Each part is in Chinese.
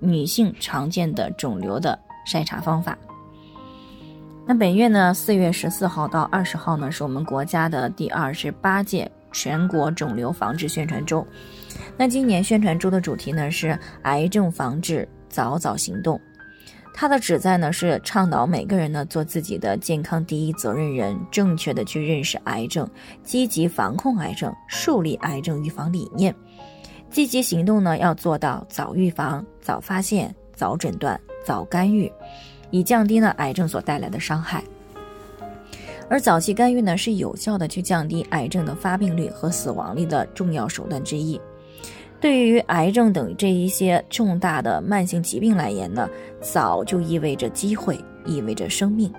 女性常见的肿瘤的筛查方法。那本月呢，四月十四号到二十号呢，是我们国家的第二十八届全国肿瘤防治宣传周。那今年宣传周的主题呢是癌症防治早早行动，它的旨在呢是倡导每个人呢做自己的健康第一责任人，正确的去认识癌症，积极防控癌症，树立癌症预防理念。积极行动呢，要做到早预防、早发现、早诊断、早干预，以降低呢癌症所带来的伤害。而早期干预呢，是有效的去降低癌症的发病率和死亡率的重要手段之一。对于癌症等这一些重大的慢性疾病来言呢，早就意味着机会，意味着生命。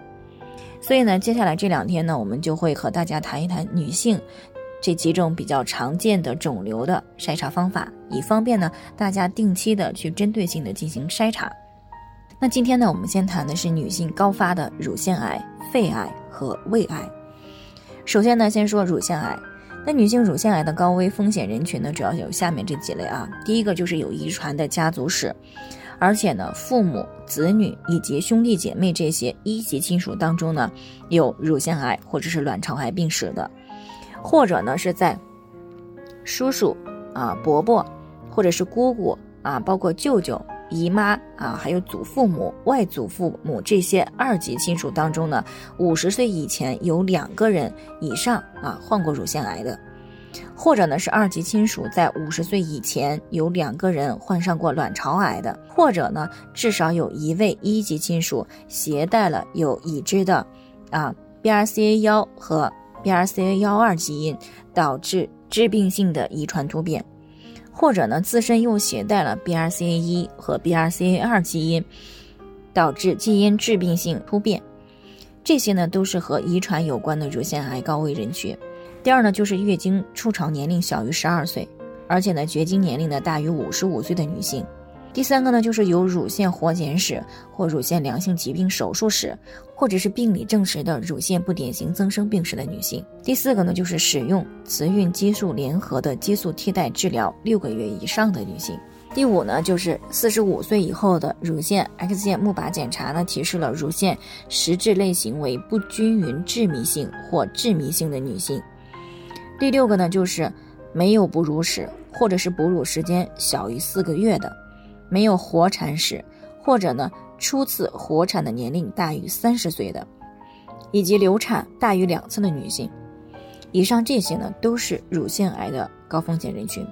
所以呢，接下来这两天呢，我们就会和大家谈一谈女性。这几种比较常见的肿瘤的筛查方法，以方便呢大家定期的去针对性的进行筛查。那今天呢，我们先谈的是女性高发的乳腺癌、肺癌和胃癌。首先呢，先说乳腺癌。那女性乳腺癌的高危风险人群呢，主要有下面这几类啊。第一个就是有遗传的家族史，而且呢，父母、子女以及兄弟姐妹这些一级亲属当中呢，有乳腺癌或者是卵巢癌病史的。或者呢，是在叔叔啊、伯伯，或者是姑姑啊，包括舅舅、姨妈啊，还有祖父母、外祖父母这些二级亲属当中呢，五十岁以前有两个人以上啊患过乳腺癌的，或者呢是二级亲属在五十岁以前有两个人患上过卵巢癌的，或者呢至少有一位一级亲属携带了有已知的啊 BRCA 幺和。BRCA 幺二基因导致致病性的遗传突变，或者呢自身又携带了 BRCA 一和 BRCA 二基因，导致基因致病性突变，这些呢都是和遗传有关的乳腺癌高危人群。第二呢就是月经初潮年龄小于十二岁，而且呢绝经年龄呢大于五十五岁的女性。第三个呢，就是有乳腺活检史或乳腺良性疾病手术史，或者是病理证实的乳腺不典型增生病史的女性。第四个呢，就是使用雌孕激素联合的激素替代治疗六个月以上的女性。第五呢，就是四十五岁以后的乳腺 X 线钼靶检查呢，提示了乳腺实质类型为不均匀致密性或致密性的女性。第六个呢，就是没有哺乳史，或者是哺乳时间小于四个月的。没有活产史，或者呢初次活产的年龄大于三十岁的，以及流产大于两次的女性，以上这些呢都是乳腺癌的高风险人群。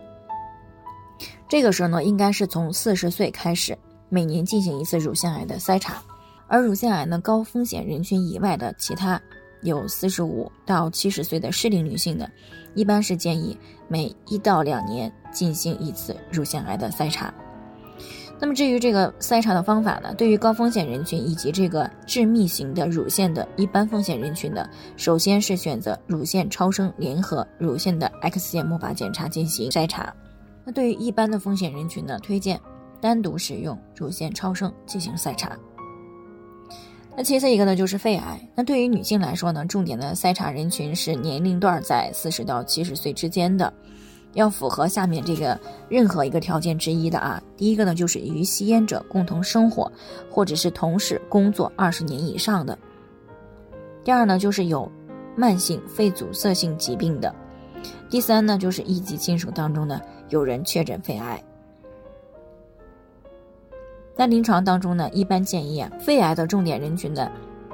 这个时候呢，应该是从四十岁开始，每年进行一次乳腺癌的筛查。而乳腺癌呢高风险人群以外的其他有四十五到七十岁的适龄女性呢，一般是建议每一到两年进行一次乳腺癌的筛查。那么至于这个筛查的方法呢？对于高风险人群以及这个致密型的乳腺的一般风险人群呢，首先是选择乳腺超声联合乳腺的 X 线钼靶检查进行筛查。那对于一般的风险人群呢，推荐单独使用乳腺超声进行筛查。那其次一个呢就是肺癌。那对于女性来说呢，重点的筛查人群是年龄段在四十到七十岁之间的。要符合下面这个任何一个条件之一的啊，第一个呢就是与吸烟者共同生活，或者是同时工作二十年以上的；第二呢就是有慢性肺阻塞性疾病的；第三呢就是一级亲属当中呢有人确诊肺癌。在临床当中呢，一般建议啊，肺癌的重点人群呢，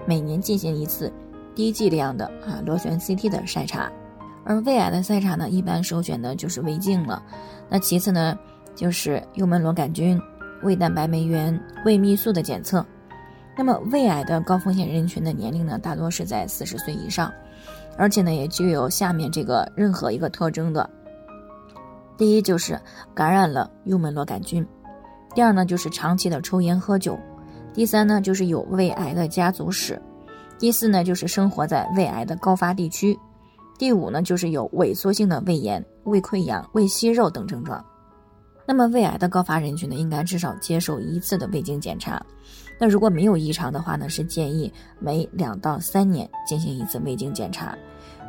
每年进行一次低剂量的啊螺旋 CT 的筛查。而胃癌的筛查呢，一般首选的就是胃镜了。那其次呢，就是幽门螺杆菌、胃蛋白酶原、胃泌素的检测。那么胃癌的高风险人群的年龄呢，大多是在四十岁以上，而且呢，也具有下面这个任何一个特征的：第一就是感染了幽门螺杆菌；第二呢，就是长期的抽烟喝酒；第三呢就是有胃癌的家族史；第四呢就是生活在胃癌的高发地区；第五呢就是有萎缩性的胃炎、胃溃疡、胃息肉等症状。那么胃癌的高发人群呢，应该至少接受一次的胃镜检查。那如果没有异常的话呢，是建议每两到三年进行一次胃镜检查。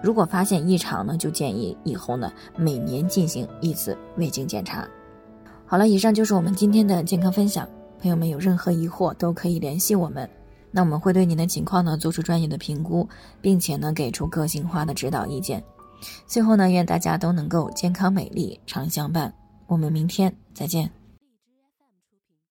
如果发现异常呢，就建议以后呢每年进行一次胃镜检查。好了，以上就是我们今天的健康分享。朋友们有任何疑惑都可以联系我们，那我们会对您的情况呢做出专业的评估，并且呢给出个性化的指导意见。最后呢，愿大家都能够健康美丽常相伴。我们明天再见。